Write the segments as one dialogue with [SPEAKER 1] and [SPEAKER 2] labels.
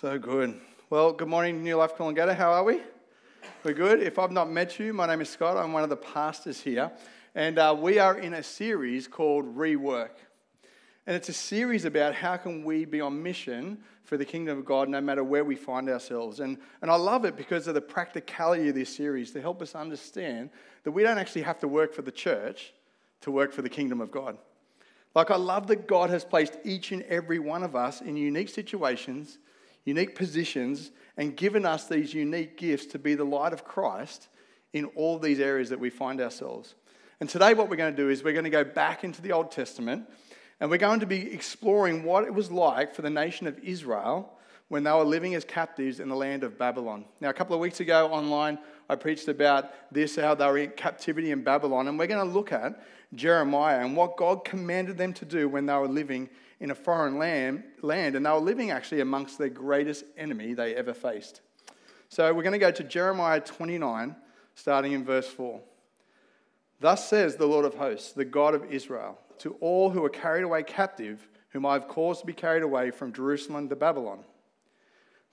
[SPEAKER 1] So good. Well, good morning, New Life Coolangatta. How are we? We're good. If I've not met you, my name is Scott. I'm one of the pastors here. And uh, we are in a series called Rework. And it's a series about how can we be on mission for the kingdom of God no matter where we find ourselves. And, and I love it because of the practicality of this series to help us understand that we don't actually have to work for the church to work for the kingdom of God. Like, I love that God has placed each and every one of us in unique situations unique positions, and given us these unique gifts to be the light of Christ in all these areas that we find ourselves. And today, what we're going to do is we're going to go back into the Old Testament and we're going to be exploring what it was like for the nation of Israel when they were living as captives in the land of Babylon. Now, a couple of weeks ago online, I preached about this, how they were in captivity in Babylon, and we're going to look at Jeremiah and what God commanded them to do when they were living in a foreign land, land, and they were living actually amongst their greatest enemy they ever faced. So we're going to go to Jeremiah 29, starting in verse 4. Thus says the Lord of hosts, the God of Israel, to all who are carried away captive, whom I have caused to be carried away from Jerusalem to Babylon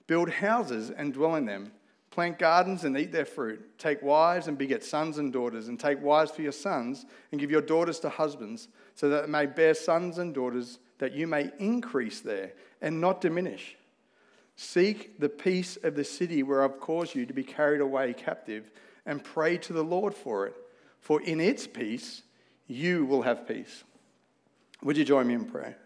[SPEAKER 1] build houses and dwell in them, plant gardens and eat their fruit, take wives and beget sons and daughters, and take wives for your sons, and give your daughters to husbands, so that they may bear sons and daughters that you may increase there and not diminish. Seek the peace of the city where I've caused you to be carried away captive, and pray to the Lord for it, for in its peace you will have peace. Would you join me in prayer?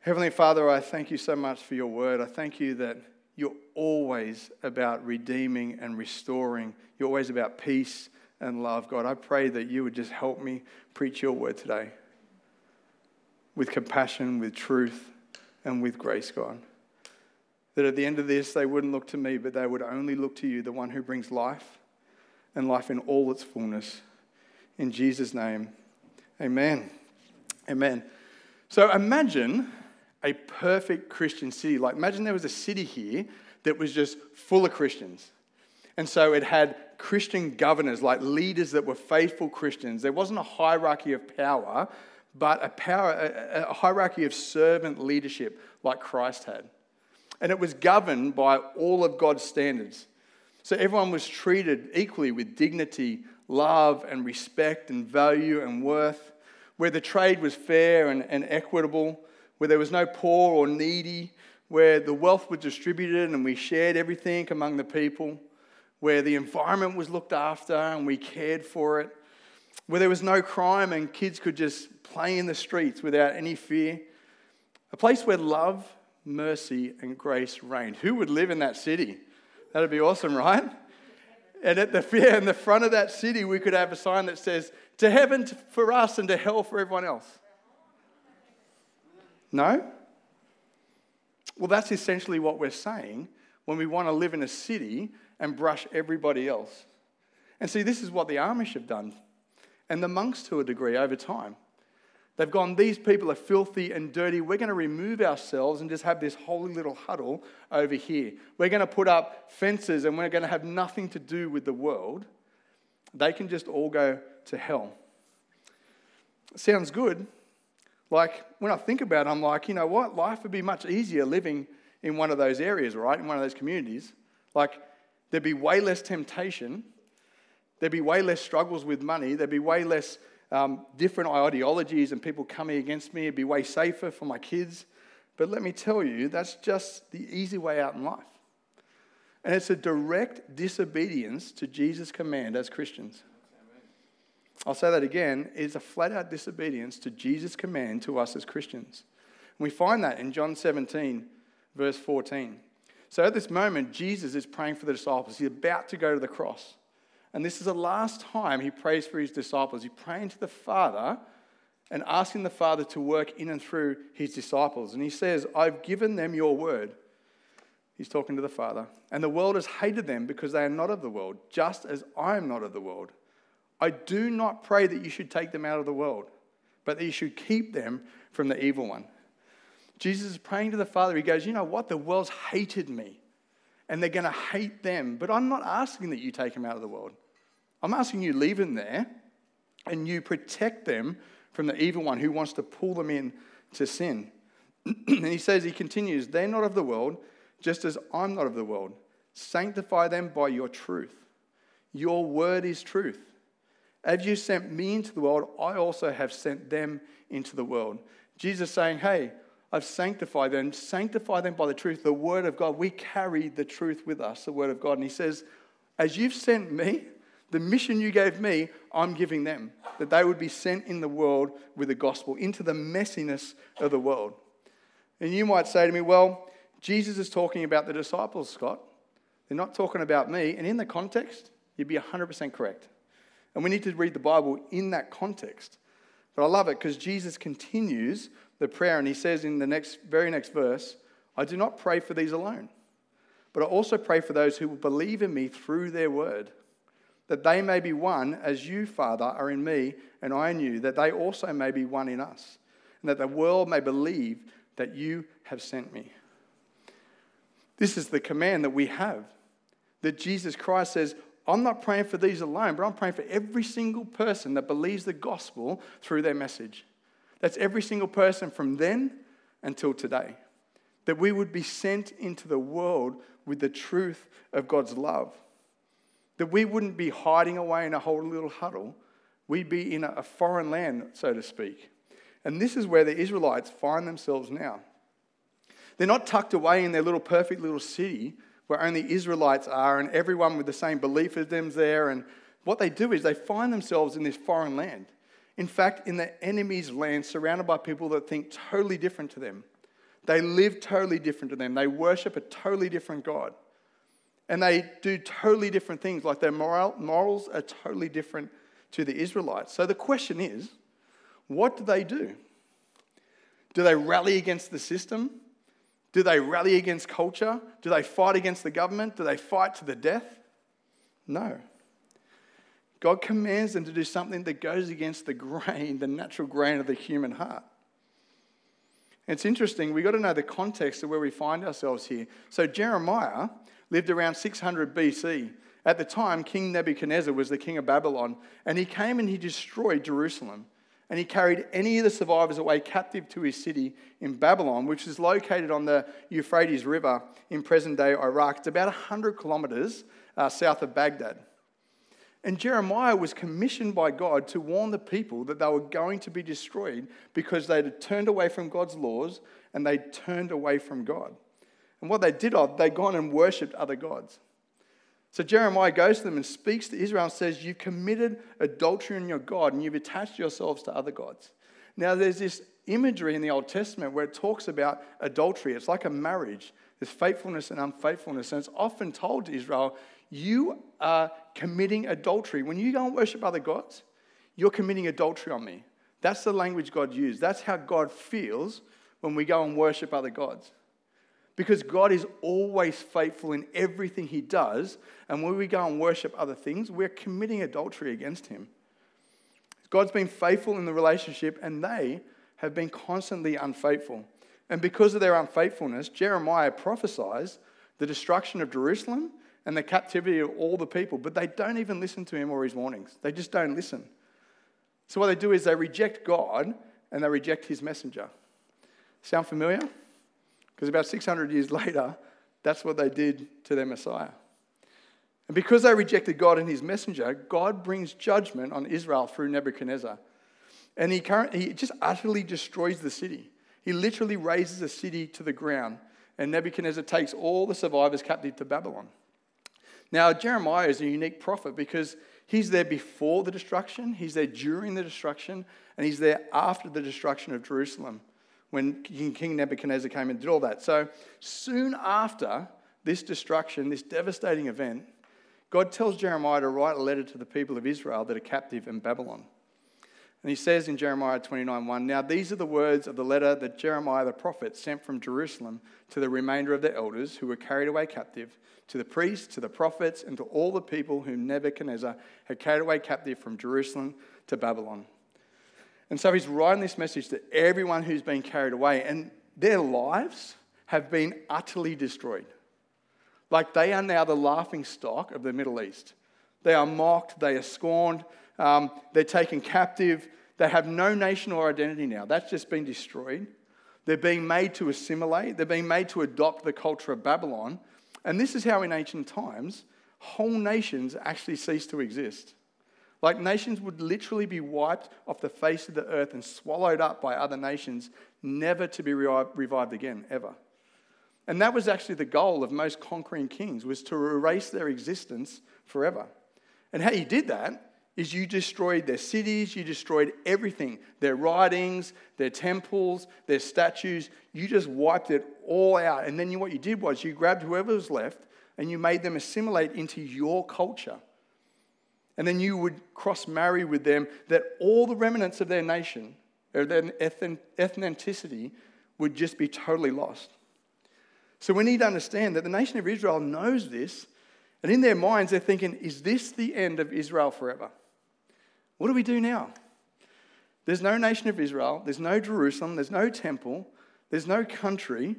[SPEAKER 1] Heavenly Father, I thank you so much for your word. I thank you that you're always about redeeming and restoring. You're always about peace and love. God, I pray that you would just help me preach your word today with compassion, with truth, and with grace, God. That at the end of this, they wouldn't look to me, but they would only look to you, the one who brings life and life in all its fullness. In Jesus' name, amen. Amen. So imagine a perfect Christian city. Like, imagine there was a city here that was just full of Christians. And so it had Christian governors, like leaders that were faithful Christians. There wasn't a hierarchy of power, but a, power, a, a hierarchy of servant leadership like Christ had. And it was governed by all of God's standards. So everyone was treated equally with dignity, love, and respect, and value and worth, where the trade was fair and, and equitable, where there was no poor or needy, where the wealth was distributed and we shared everything among the people, where the environment was looked after and we cared for it, where there was no crime and kids could just play in the streets without any fear. A place where love, mercy, and grace reigned. Who would live in that city? That'd be awesome, right? And at the yeah, in the front of that city, we could have a sign that says, "To heaven for us and to hell for everyone else." No? Well, that's essentially what we're saying when we want to live in a city and brush everybody else. And see, this is what the Amish have done, and the monks to a degree over time. They've gone, these people are filthy and dirty. We're going to remove ourselves and just have this holy little huddle over here. We're going to put up fences and we're going to have nothing to do with the world. They can just all go to hell. Sounds good. Like, when I think about it, I'm like, you know what? Life would be much easier living in one of those areas, right? In one of those communities. Like, there'd be way less temptation. There'd be way less struggles with money. There'd be way less um, different ideologies and people coming against me. It'd be way safer for my kids. But let me tell you, that's just the easy way out in life. And it's a direct disobedience to Jesus' command as Christians. I'll say that again, it's a flat out disobedience to Jesus' command to us as Christians. And we find that in John 17, verse 14. So at this moment, Jesus is praying for the disciples. He's about to go to the cross. And this is the last time he prays for his disciples. He's praying to the Father and asking the Father to work in and through his disciples. And he says, I've given them your word. He's talking to the Father. And the world has hated them because they are not of the world, just as I am not of the world. I do not pray that you should take them out of the world, but that you should keep them from the evil one. Jesus is praying to the Father. He goes, You know what? The world's hated me, and they're going to hate them, but I'm not asking that you take them out of the world. I'm asking you leave them there and you protect them from the evil one who wants to pull them in to sin. and he says, he continues, they're not of the world, just as I'm not of the world. Sanctify them by your truth. Your word is truth. As you sent me into the world, I also have sent them into the world. Jesus saying, Hey, I've sanctified them. Sanctify them by the truth, the word of God. We carry the truth with us, the word of God. And he says, As you've sent me, the mission you gave me, I'm giving them, that they would be sent in the world with the gospel, into the messiness of the world. And you might say to me, Well, Jesus is talking about the disciples, Scott. They're not talking about me. And in the context, you'd be 100% correct. And we need to read the Bible in that context. But I love it because Jesus continues the prayer and he says in the next, very next verse, I do not pray for these alone, but I also pray for those who will believe in me through their word, that they may be one as you, Father, are in me and I in you, that they also may be one in us, and that the world may believe that you have sent me. This is the command that we have. That Jesus Christ says, I'm not praying for these alone, but I'm praying for every single person that believes the gospel through their message. That's every single person from then until today. That we would be sent into the world with the truth of God's love. That we wouldn't be hiding away in a whole little huddle. We'd be in a foreign land, so to speak. And this is where the Israelites find themselves now. They're not tucked away in their little perfect little city where only Israelites are and everyone with the same belief as them's there. And what they do is they find themselves in this foreign land. In fact, in the enemy's land, surrounded by people that think totally different to them. They live totally different to them. They worship a totally different God. And they do totally different things, like their moral, morals are totally different to the Israelites. So the question is what do they do? Do they rally against the system? Do they rally against culture? Do they fight against the government? Do they fight to the death? No. God commands them to do something that goes against the grain, the natural grain of the human heart. It's interesting, we've got to know the context of where we find ourselves here. So, Jeremiah lived around 600 BC. At the time, King Nebuchadnezzar was the king of Babylon, and he came and he destroyed Jerusalem and he carried any of the survivors away captive to his city in Babylon, which is located on the Euphrates River in present day Iraq. It's about 100 kilometers uh, south of Baghdad. And Jeremiah was commissioned by God to warn the people that they were going to be destroyed because they had turned away from God's laws and they turned away from God. And what they did, oh, they'd gone and worshipped other gods. So Jeremiah goes to them and speaks to Israel and says, You've committed adultery in your God and you've attached yourselves to other gods. Now, there's this imagery in the Old Testament where it talks about adultery. It's like a marriage, there's faithfulness and unfaithfulness. And it's often told to Israel, You are committing adultery. When you go and worship other gods, you're committing adultery on me. That's the language God used. That's how God feels when we go and worship other gods. Because God is always faithful in everything He does. And when we go and worship other things, we're committing adultery against Him. God's been faithful in the relationship, and they have been constantly unfaithful. And because of their unfaithfulness, Jeremiah prophesies the destruction of Jerusalem and the captivity of all the people, but they don't even listen to him or his warnings. They just don't listen. So, what they do is they reject God and they reject his messenger. Sound familiar? Because about 600 years later, that's what they did to their Messiah. And because they rejected God and his messenger, God brings judgment on Israel through Nebuchadnezzar. And he, he just utterly destroys the city. He literally razes the city to the ground. And Nebuchadnezzar takes all the survivors captive to Babylon. Now, Jeremiah is a unique prophet because he's there before the destruction, he's there during the destruction, and he's there after the destruction of Jerusalem when King Nebuchadnezzar came and did all that. So soon after this destruction, this devastating event, God tells Jeremiah to write a letter to the people of Israel that are captive in Babylon. And he says in Jeremiah 29:1, Now these are the words of the letter that Jeremiah the prophet sent from Jerusalem to the remainder of the elders who were carried away captive, to the priests, to the prophets, and to all the people whom Nebuchadnezzar had carried away captive from Jerusalem to Babylon. And so he's writing this message to everyone who's been carried away, and their lives have been utterly destroyed. Like they are now the laughing stock of the Middle East. They are mocked, they are scorned, um, they're taken captive, they have no nation or identity now. That's just been destroyed. They're being made to assimilate, they're being made to adopt the culture of Babylon. And this is how, in ancient times, whole nations actually cease to exist. Like nations would literally be wiped off the face of the earth and swallowed up by other nations, never to be revived again, ever. And that was actually the goal of most conquering kings, was to erase their existence forever. And how you did that is you destroyed their cities, you destroyed everything their writings, their temples, their statues. You just wiped it all out. And then you, what you did was you grabbed whoever was left and you made them assimilate into your culture. And then you would cross marry with them that all the remnants of their nation, or their ethnicity, would just be totally lost. So we need to understand that the nation of Israel knows this, and in their minds, they're thinking, is this the end of Israel forever? What do we do now? There's no nation of Israel, there's no Jerusalem, there's no temple, there's no country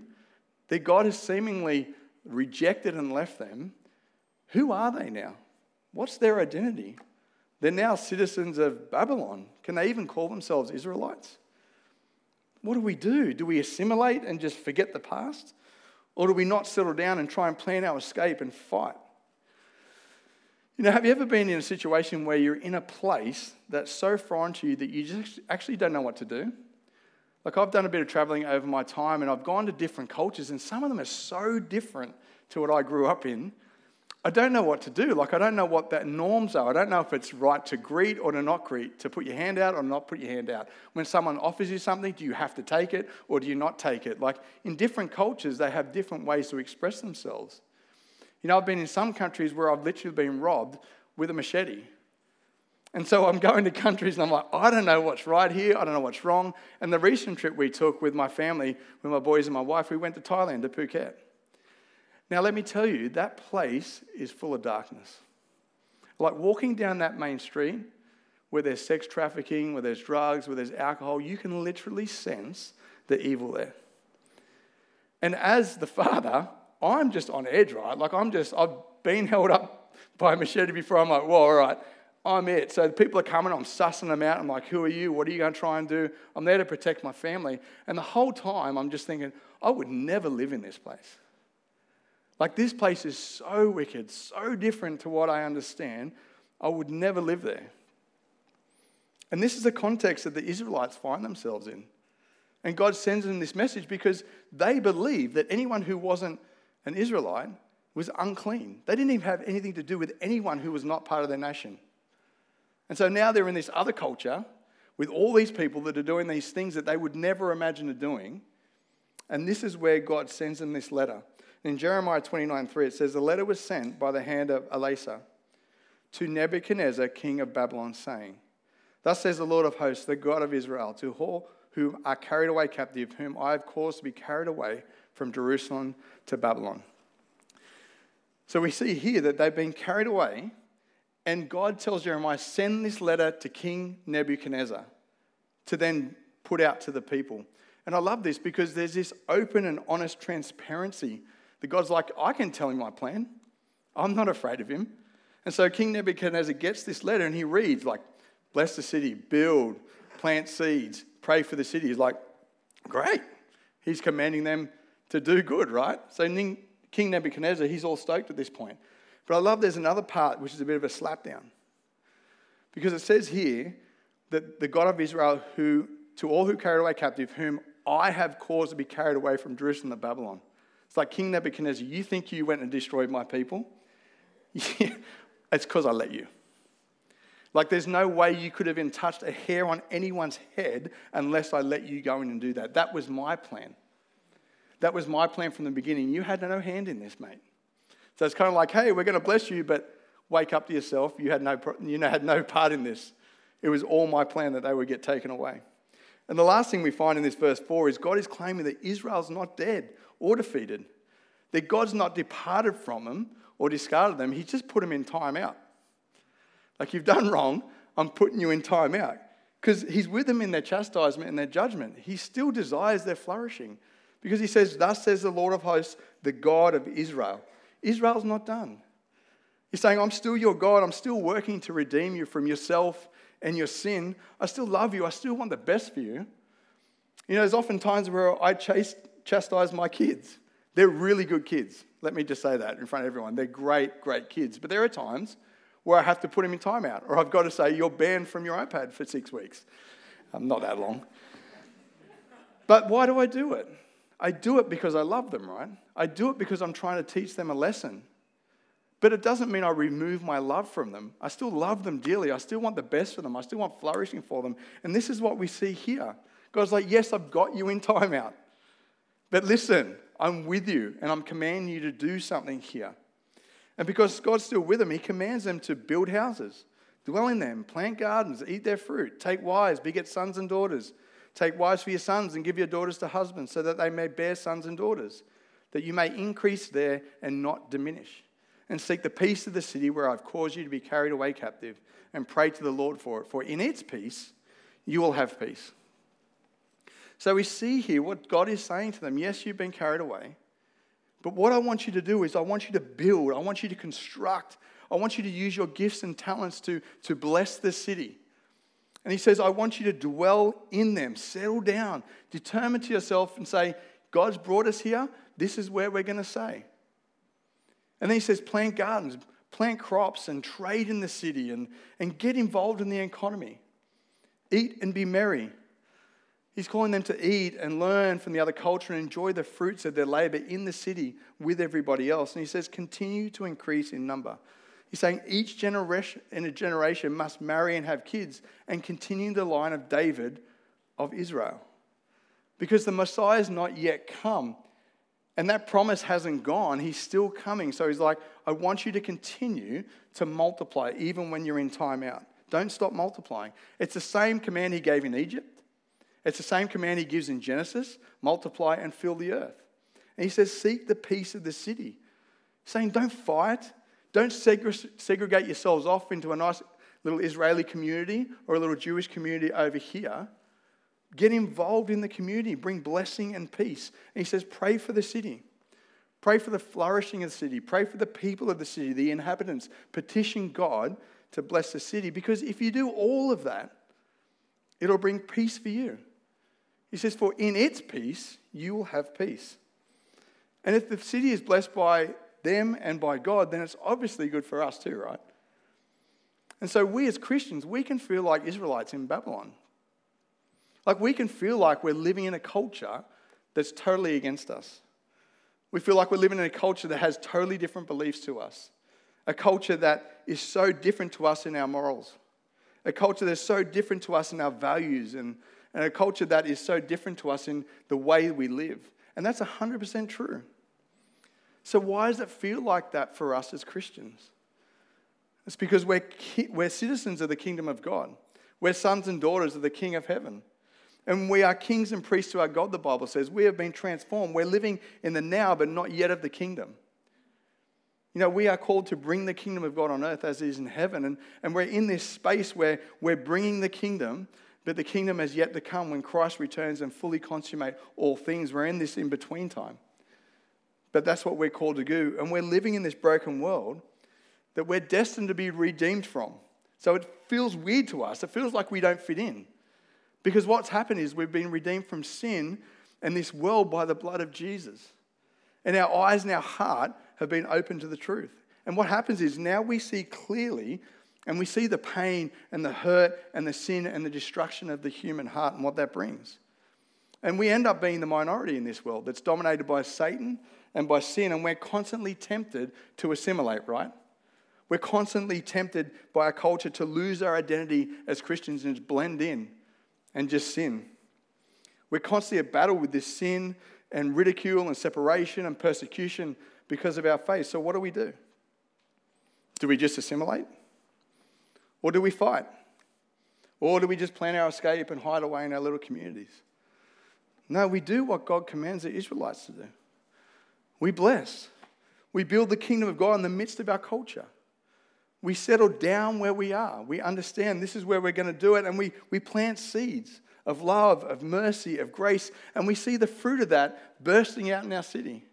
[SPEAKER 1] that God has seemingly rejected and left them. Who are they now? What's their identity? They're now citizens of Babylon. Can they even call themselves Israelites? What do we do? Do we assimilate and just forget the past? Or do we not settle down and try and plan our escape and fight? You know, have you ever been in a situation where you're in a place that's so foreign to you that you just actually don't know what to do? Like, I've done a bit of traveling over my time and I've gone to different cultures, and some of them are so different to what I grew up in. I don't know what to do. Like, I don't know what that norms are. I don't know if it's right to greet or to not greet, to put your hand out or not put your hand out. When someone offers you something, do you have to take it or do you not take it? Like, in different cultures, they have different ways to express themselves. You know, I've been in some countries where I've literally been robbed with a machete. And so I'm going to countries and I'm like, I don't know what's right here. I don't know what's wrong. And the recent trip we took with my family, with my boys and my wife, we went to Thailand, to Phuket. Now, let me tell you, that place is full of darkness. Like walking down that main street where there's sex trafficking, where there's drugs, where there's alcohol, you can literally sense the evil there. And as the father, I'm just on edge, right? Like I'm just, I've been held up by a machete before. I'm like, whoa, all right, I'm it. So people are coming, I'm sussing them out. I'm like, who are you? What are you going to try and do? I'm there to protect my family. And the whole time, I'm just thinking, I would never live in this place. Like, this place is so wicked, so different to what I understand. I would never live there. And this is the context that the Israelites find themselves in. And God sends them this message because they believe that anyone who wasn't an Israelite was unclean. They didn't even have anything to do with anyone who was not part of their nation. And so now they're in this other culture with all these people that are doing these things that they would never imagine doing. And this is where God sends them this letter. In Jeremiah 29 3, it says, The letter was sent by the hand of Elasah to Nebuchadnezzar, king of Babylon, saying, Thus says the Lord of hosts, the God of Israel, to all who are carried away captive, whom I have caused to be carried away from Jerusalem to Babylon. So we see here that they've been carried away, and God tells Jeremiah, send this letter to King Nebuchadnezzar to then put out to the people. And I love this because there's this open and honest transparency that God's like, I can tell him my plan. I'm not afraid of him. And so King Nebuchadnezzar gets this letter and he reads, like, bless the city, build, plant seeds, pray for the city. He's like, great. He's commanding them to do good, right? So King Nebuchadnezzar, he's all stoked at this point. But I love there's another part which is a bit of a slapdown. Because it says here that the God of Israel, who to all who carried away captive, whom I have caused to be carried away from Jerusalem to Babylon. It's like King Nebuchadnezzar, you think you went and destroyed my people? It's because I let you. Like, there's no way you could have even touched a hair on anyone's head unless I let you go in and do that. That was my plan. That was my plan from the beginning. You had no hand in this, mate. So it's kind of like, hey, we're going to bless you, but wake up to yourself. You had no, you had no part in this. It was all my plan that they would get taken away. And the last thing we find in this verse 4 is God is claiming that Israel's not dead or defeated, that God's not departed from them or discarded them. He's just put them in time out. Like, you've done wrong, I'm putting you in time out. Because He's with them in their chastisement and their judgment. He still desires their flourishing. Because He says, Thus says the Lord of hosts, the God of Israel. Israel's not done. He's saying, I'm still your God. I'm still working to redeem you from yourself and your sin. I still love you. I still want the best for you. You know, there's often times where I chase, chastise my kids. They're really good kids. Let me just say that in front of everyone. They're great, great kids. But there are times where I have to put them in timeout, or I've got to say, You're banned from your iPad for six weeks. Um, not that long. But why do I do it? I do it because I love them, right? I do it because I'm trying to teach them a lesson. But it doesn't mean I remove my love from them. I still love them dearly. I still want the best for them. I still want flourishing for them. And this is what we see here. God's like, Yes, I've got you in timeout. But listen, I'm with you and I'm commanding you to do something here. And because God's still with them, He commands them to build houses, dwell in them, plant gardens, eat their fruit, take wives, beget sons and daughters. Take wives for your sons and give your daughters to husbands, so that they may bear sons and daughters, that you may increase there and not diminish. And seek the peace of the city where I've caused you to be carried away captive, and pray to the Lord for it. For in its peace you will have peace. So we see here what God is saying to them. Yes, you've been carried away. But what I want you to do is, I want you to build, I want you to construct, I want you to use your gifts and talents to, to bless the city. And he says, I want you to dwell in them, settle down, determine to yourself and say, God's brought us here, this is where we're going to stay. And then he says, plant gardens, plant crops, and trade in the city, and, and get involved in the economy. Eat and be merry. He's calling them to eat and learn from the other culture and enjoy the fruits of their labor in the city with everybody else. And he says, continue to increase in number. He's saying each generation in a generation must marry and have kids and continue the line of David of Israel. Because the Messiah has not yet come. And that promise hasn't gone. He's still coming. So he's like, I want you to continue to multiply even when you're in timeout. Don't stop multiplying. It's the same command he gave in Egypt. It's the same command he gives in Genesis multiply and fill the earth. And he says, Seek the peace of the city. saying, Don't fight, don't segregate yourselves off into a nice little Israeli community or a little Jewish community over here. Get involved in the community, bring blessing and peace. And he says, pray for the city. Pray for the flourishing of the city. Pray for the people of the city, the inhabitants. Petition God to bless the city. Because if you do all of that, it'll bring peace for you. He says, For in its peace, you will have peace. And if the city is blessed by them and by God, then it's obviously good for us too, right? And so we as Christians, we can feel like Israelites in Babylon. Like we can feel like we're living in a culture that's totally against us. We feel like we're living in a culture that has totally different beliefs to us. A culture that is so different to us in our morals. A culture that's so different to us in our values and, and a culture that is so different to us in the way we live. And that's 100% true. So, why does it feel like that for us as Christians? It's because we're, we're citizens of the kingdom of God. We're sons and daughters of the King of heaven. And we are kings and priests to our God, the Bible says. We have been transformed. We're living in the now, but not yet of the kingdom. You know, we are called to bring the kingdom of God on earth as it is in heaven. And, and we're in this space where we're bringing the kingdom, but the kingdom has yet to come when Christ returns and fully consummate all things. We're in this in between time. But that's what we're called to do. And we're living in this broken world that we're destined to be redeemed from. So it feels weird to us. It feels like we don't fit in. Because what's happened is we've been redeemed from sin and this world by the blood of Jesus. And our eyes and our heart have been opened to the truth. And what happens is now we see clearly and we see the pain and the hurt and the sin and the destruction of the human heart and what that brings. And we end up being the minority in this world that's dominated by Satan and by sin, and we're constantly tempted to assimilate, right? We're constantly tempted by our culture to lose our identity as Christians and just blend in and just sin. We're constantly at battle with this sin and ridicule and separation and persecution because of our faith. So, what do we do? Do we just assimilate? Or do we fight? Or do we just plan our escape and hide away in our little communities? No, we do what God commands the Israelites to do. We bless. We build the kingdom of God in the midst of our culture. We settle down where we are. We understand this is where we're going to do it, and we, we plant seeds of love, of mercy, of grace, and we see the fruit of that bursting out in our city.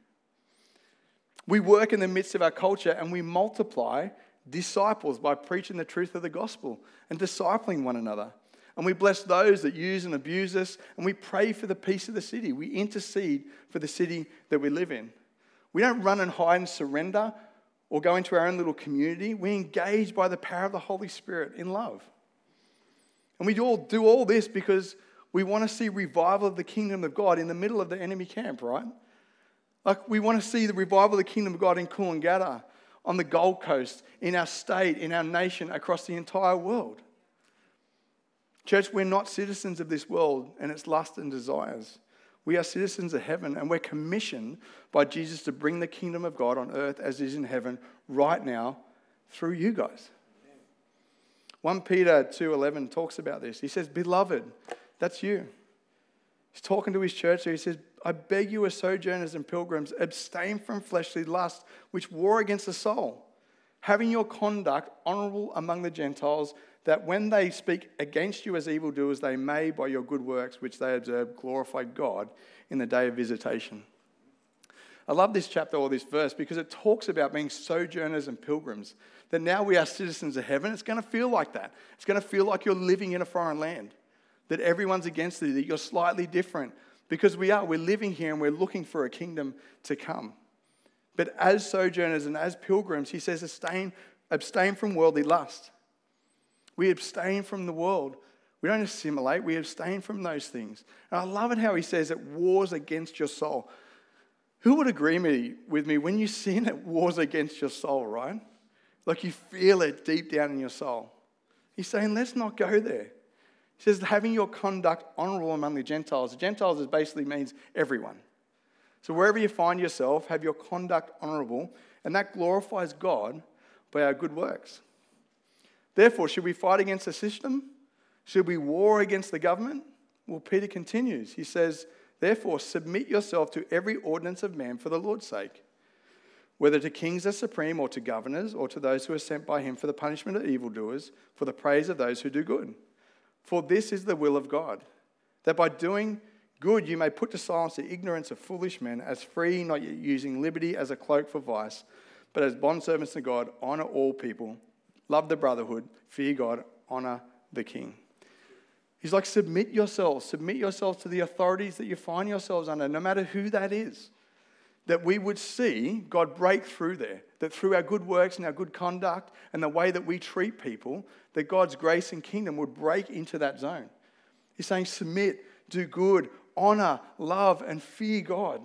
[SPEAKER 1] We work in the midst of our culture and we multiply disciples by preaching the truth of the gospel and discipling one another. And we bless those that use and abuse us. And we pray for the peace of the city. We intercede for the city that we live in. We don't run and hide and surrender or go into our own little community. We engage by the power of the Holy Spirit in love. And we all do all this because we want to see revival of the kingdom of God in the middle of the enemy camp, right? Like we want to see the revival of the kingdom of God in Coolangatta, on the Gold Coast, in our state, in our nation, across the entire world. Church, we're not citizens of this world and its lust and desires. We are citizens of heaven and we're commissioned by Jesus to bring the kingdom of God on earth as it is in heaven right now through you guys. 1 Peter 2:11 talks about this. He says, "Beloved, that's you." He's talking to his church, so he says, I beg you, as sojourners and pilgrims, abstain from fleshly lust, which war against the soul, having your conduct honorable among the Gentiles, that when they speak against you as evildoers, they may, by your good works which they observe, glorify God in the day of visitation. I love this chapter or this verse because it talks about being sojourners and pilgrims. That now we are citizens of heaven. It's going to feel like that. It's going to feel like you're living in a foreign land, that everyone's against you, that you're slightly different, because we are. We're living here and we're looking for a kingdom to come. But as sojourners and as pilgrims, he says, abstain, abstain from worldly lust. We abstain from the world. We don't assimilate, we abstain from those things. And I love it how he says it wars against your soul. Who would agree with me when you sin, it wars against your soul, right? Like you feel it deep down in your soul. He's saying, let's not go there. He says, having your conduct honorable among the Gentiles. The Gentiles basically means everyone. So wherever you find yourself, have your conduct honorable, and that glorifies God by our good works. Therefore, should we fight against the system? Should we war against the government? Well, Peter continues. He says, Therefore, submit yourself to every ordinance of man for the Lord's sake, whether to kings as supreme, or to governors, or to those who are sent by him for the punishment of evildoers, for the praise of those who do good. For this is the will of God, that by doing good you may put to silence the ignorance of foolish men, as free, not yet using liberty as a cloak for vice, but as bondservants to God, honor all people, love the brotherhood, fear God, honor the king. He's like, submit yourselves, submit yourselves to the authorities that you find yourselves under, no matter who that is. That we would see God break through there, that through our good works and our good conduct and the way that we treat people, that God's grace and kingdom would break into that zone. He's saying, submit, do good, honor, love, and fear God.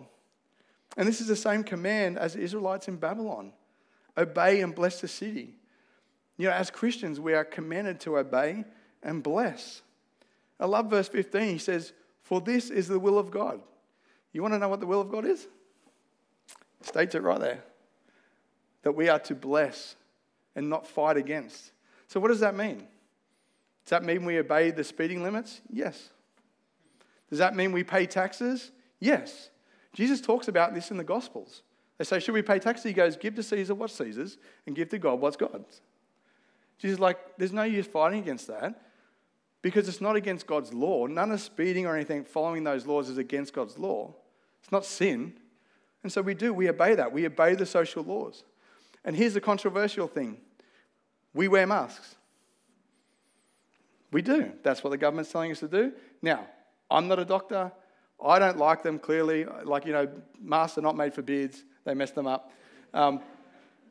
[SPEAKER 1] And this is the same command as the Israelites in Babylon obey and bless the city. You know, as Christians, we are commanded to obey and bless. I love verse 15. He says, For this is the will of God. You want to know what the will of God is? It states it right there that we are to bless and not fight against. So, what does that mean? Does that mean we obey the speeding limits? Yes. Does that mean we pay taxes? Yes. Jesus talks about this in the Gospels. They say, Should we pay taxes? He goes, Give to Caesar what's Caesar's and give to God what's God's. Jesus like, There's no use fighting against that because it's not against God's law. None of speeding or anything following those laws is against God's law. It's not sin. And so we do, we obey that. We obey the social laws. And here's the controversial thing we wear masks. We do. That's what the government's telling us to do. Now, I'm not a doctor. I don't like them clearly. Like, you know, masks are not made for beards, they mess them up. Um,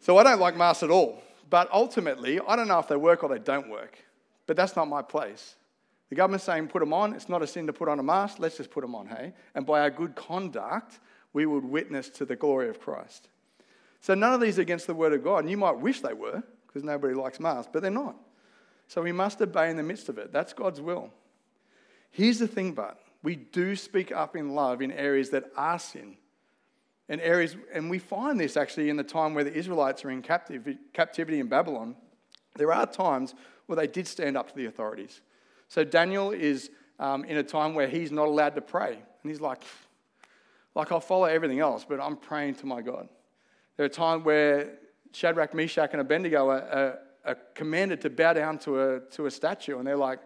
[SPEAKER 1] so I don't like masks at all. But ultimately, I don't know if they work or they don't work. But that's not my place. The government's saying put them on. It's not a sin to put on a mask. Let's just put them on, hey? And by our good conduct, we would witness to the glory of Christ. So none of these are against the word of God. And you might wish they were, because nobody likes masks, but they're not. So we must obey in the midst of it. That's God's will. Here's the thing, but we do speak up in love in areas that are sin. And areas, and we find this actually in the time where the Israelites are in captivity in Babylon. There are times where they did stand up to the authorities. So Daniel is um, in a time where he's not allowed to pray. And he's like, like I'll follow everything else, but I'm praying to my God. There are times where Shadrach, Meshach, and Abednego are, are, are commanded to bow down to a, to a statue, and they're like,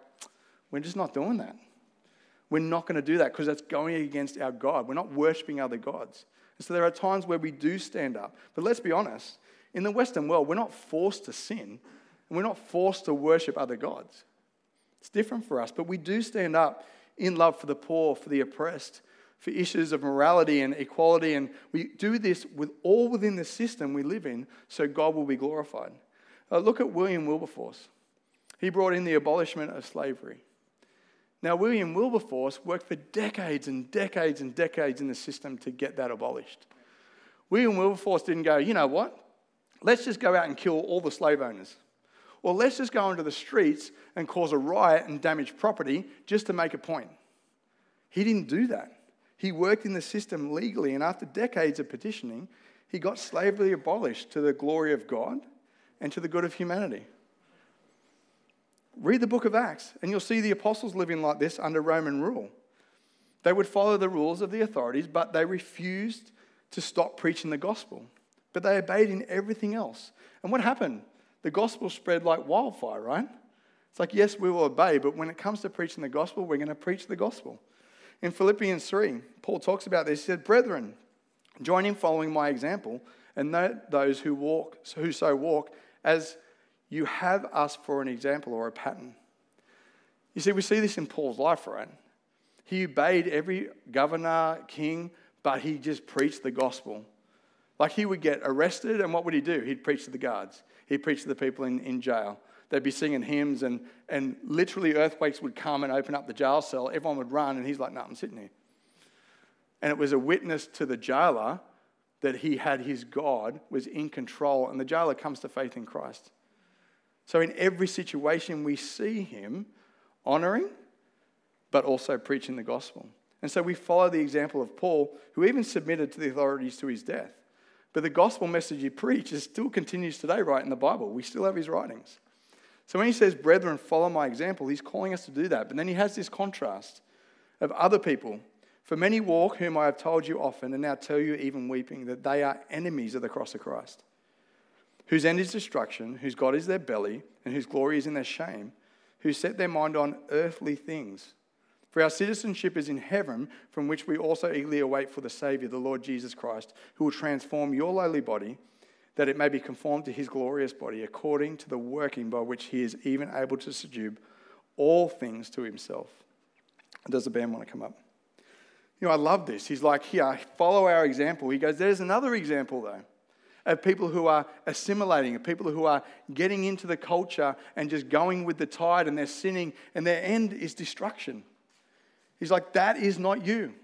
[SPEAKER 1] we're just not doing that. We're not going to do that because that's going against our God. We're not worshiping other gods. And so there are times where we do stand up. But let's be honest, in the Western world, we're not forced to sin, and we're not forced to worship other gods. It's different for us, but we do stand up in love for the poor, for the oppressed, for issues of morality and equality. And we do this with all within the system we live in so God will be glorified. Uh, look at William Wilberforce. He brought in the abolishment of slavery. Now, William Wilberforce worked for decades and decades and decades in the system to get that abolished. William Wilberforce didn't go, you know what? Let's just go out and kill all the slave owners. Or let's just go into the streets and cause a riot and damage property just to make a point. He didn't do that. He worked in the system legally, and after decades of petitioning, he got slavery abolished to the glory of God and to the good of humanity. Read the book of Acts, and you'll see the apostles living like this under Roman rule. They would follow the rules of the authorities, but they refused to stop preaching the gospel. But they obeyed in everything else. And what happened? The gospel spread like wildfire, right? It's like, yes, we will obey, but when it comes to preaching the gospel, we're going to preach the gospel. In Philippians 3, Paul talks about this. He said, Brethren, join in following my example, and those who walk, who so walk, as you have us for an example or a pattern. You see, we see this in Paul's life, right? He obeyed every governor, king, but he just preached the gospel. Like he would get arrested, and what would he do? He'd preach to the guards, he'd preach to the people in, in jail. They'd be singing hymns, and, and literally earthquakes would come and open up the jail cell. Everyone would run, and he's like, No, I'm sitting here. And it was a witness to the jailer that he had his God was in control, and the jailer comes to faith in Christ. So, in every situation, we see him honoring, but also preaching the gospel. And so we follow the example of Paul, who even submitted to the authorities to his death. But the gospel message he preaches still continues today, right in the Bible. We still have his writings. So when he says, Brethren, follow my example, he's calling us to do that. But then he has this contrast of other people. For many walk, whom I have told you often, and now tell you even weeping, that they are enemies of the cross of Christ whose end is destruction, whose God is their belly, and whose glory is in their shame, who set their mind on earthly things. For our citizenship is in heaven, from which we also eagerly await for the Saviour, the Lord Jesus Christ, who will transform your lowly body, that it may be conformed to his glorious body, according to the working by which he is even able to subdue all things to himself. Does the band want to come up? You know, I love this. He's like, here, follow our example. He goes, there's another example, though of people who are assimilating, of people who are getting into the culture and just going with the tide and they're sinning and their end is destruction. He's like, that is not you.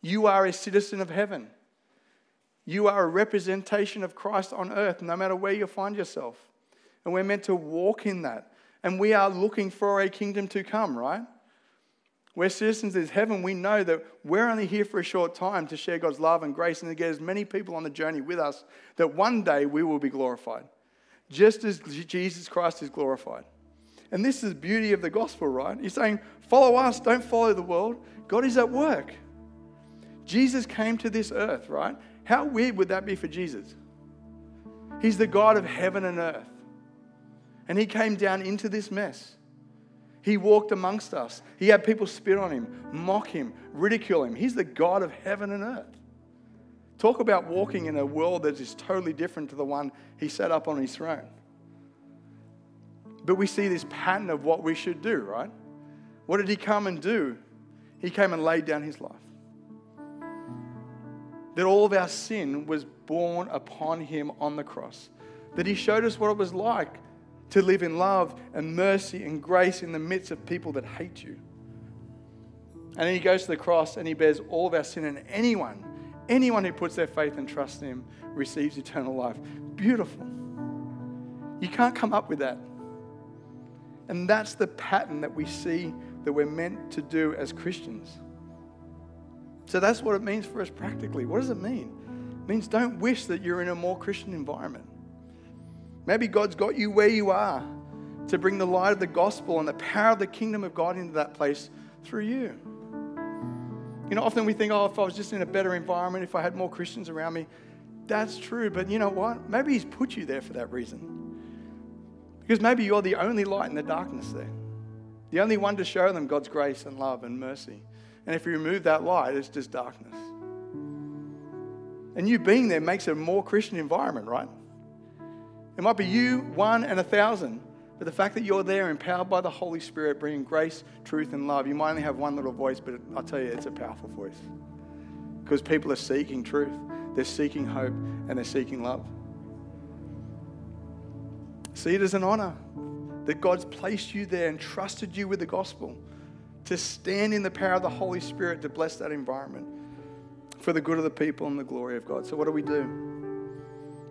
[SPEAKER 1] You are a citizen of heaven. You are a representation of Christ on earth, no matter where you find yourself. And we're meant to walk in that. And we are looking for a kingdom to come, right? We're citizens of heaven. We know that we're only here for a short time to share God's love and grace and to get as many people on the journey with us that one day we will be glorified, just as Jesus Christ is glorified. And this is the beauty of the gospel, right? He's saying, follow us, don't follow the world. God is at work. Jesus came to this earth, right? How weird would that be for Jesus? He's the God of heaven and earth. And he came down into this mess. He walked amongst us. He had people spit on him, mock him, ridicule him. He's the God of heaven and earth. Talk about walking in a world that is totally different to the one he set up on his throne. But we see this pattern of what we should do, right? What did he come and do? He came and laid down his life. That all of our sin was borne upon him on the cross. That he showed us what it was like to live in love and mercy and grace in the midst of people that hate you. And then he goes to the cross and he bears all of our sin, and anyone, anyone who puts their faith and trust in him receives eternal life. Beautiful. You can't come up with that. And that's the pattern that we see that we're meant to do as Christians. So that's what it means for us practically. What does it mean? It means don't wish that you're in a more Christian environment. Maybe God's got you where you are to bring the light of the gospel and the power of the kingdom of God into that place through you. You know, often we think, oh, if I was just in a better environment, if I had more Christians around me, that's true. But you know what? Maybe He's put you there for that reason. Because maybe you're the only light in the darkness there, the only one to show them God's grace and love and mercy. And if you remove that light, it's just darkness. And you being there makes it a more Christian environment, right? It might be you, one, and a thousand. But the fact that you're there, empowered by the Holy Spirit, bringing grace, truth, and love, you might only have one little voice, but I'll tell you, it's a powerful voice. Because people are seeking truth, they're seeking hope, and they're seeking love. See it as an honor that God's placed you there and trusted you with the gospel to stand in the power of the Holy Spirit to bless that environment for the good of the people and the glory of God. So, what do we do?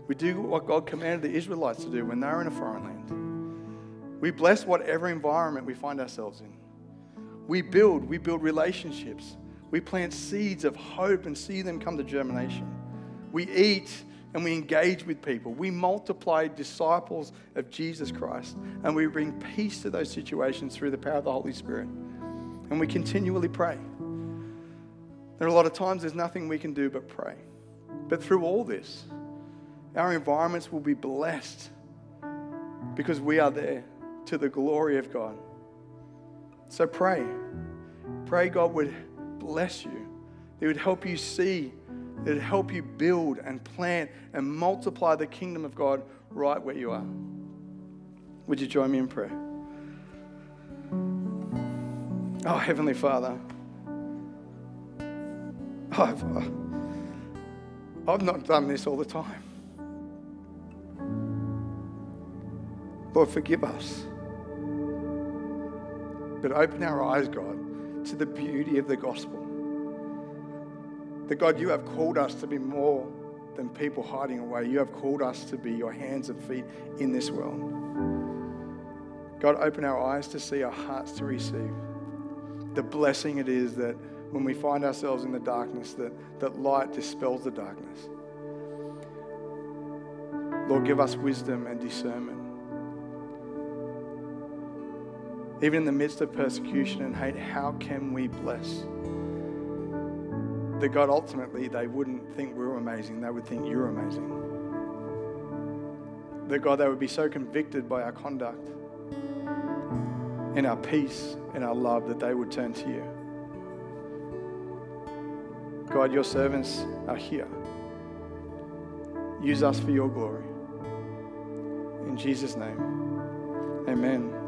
[SPEAKER 1] We do what God commanded the Israelites to do when they were in a foreign land. We bless whatever environment we find ourselves in. We build, we build relationships. We plant seeds of hope and see them come to germination. We eat and we engage with people. We multiply disciples of Jesus Christ and we bring peace to those situations through the power of the Holy Spirit. And we continually pray. There are a lot of times there's nothing we can do but pray. But through all this, our environments will be blessed because we are there to the glory of God. So pray. Pray God would bless you. He would help you see that help you build and plant and multiply the kingdom of God right where you are. Would you join me in prayer? Oh, Heavenly Father, I've, uh, I've not done this all the time. Lord, forgive us. But open our eyes, God, to the beauty of the gospel that God, you have called us to be more than people hiding away. You have called us to be your hands and feet in this world. God, open our eyes to see, our hearts to receive the blessing it is that when we find ourselves in the darkness, that, that light dispels the darkness. Lord, give us wisdom and discernment. Even in the midst of persecution and hate, how can we bless? that God ultimately they wouldn't think we are amazing, they would think you're amazing. That God, they would be so convicted by our conduct and our peace and our love that they would turn to you. God, your servants are here. Use us for your glory. In Jesus' name, amen.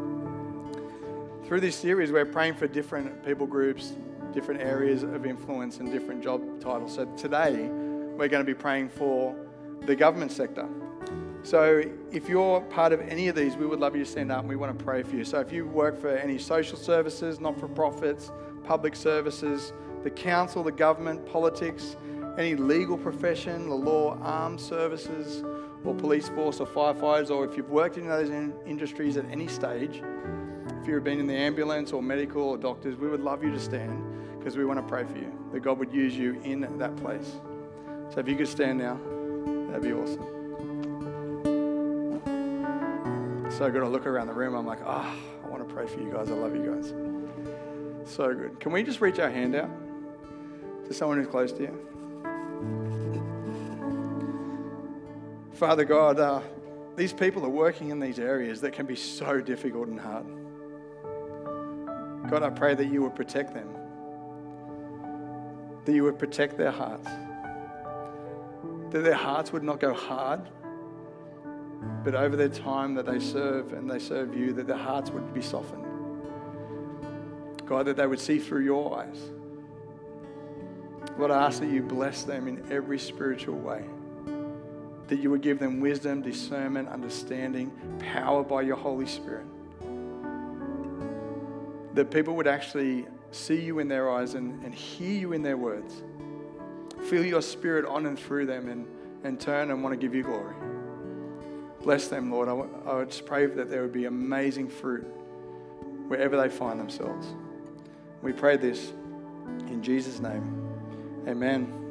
[SPEAKER 1] Through this series, we're praying for different people groups, different areas of influence and different job titles. So today, we're going to be praying for the government sector. So if you're part of any of these, we would love you to stand up and we want to pray for you. So if you work for any social services, not for profits, public services, the council, the government, politics, any legal profession, the law, armed services, or police force or firefighters, or if you've worked in those in- industries at any stage, if you've been in the ambulance or medical or doctors, we would love you to stand because we want to pray for you, that God would use you in that place. So if you could stand now, that'd be awesome. So good. I look around the room, I'm like, ah, oh, I want to pray for you guys. I love you guys. So good. Can we just reach our hand out to someone who's close to you? Father God, uh, these people are working in these areas that can be so difficult and hard. God, I pray that you would protect them that you would protect their hearts, that their hearts would not go hard, but over their time that they serve and they serve you, that their hearts would be softened. God, that they would see through your eyes. Lord, I ask that you bless them in every spiritual way. That you would give them wisdom, discernment, understanding, power by your Holy Spirit. That people would actually see you in their eyes and, and hear you in their words. Feel your spirit on and through them and, and turn and want to give you glory. Bless them, Lord. I, I just pray that there would be amazing fruit wherever they find themselves. We pray this in Jesus' name. Amen.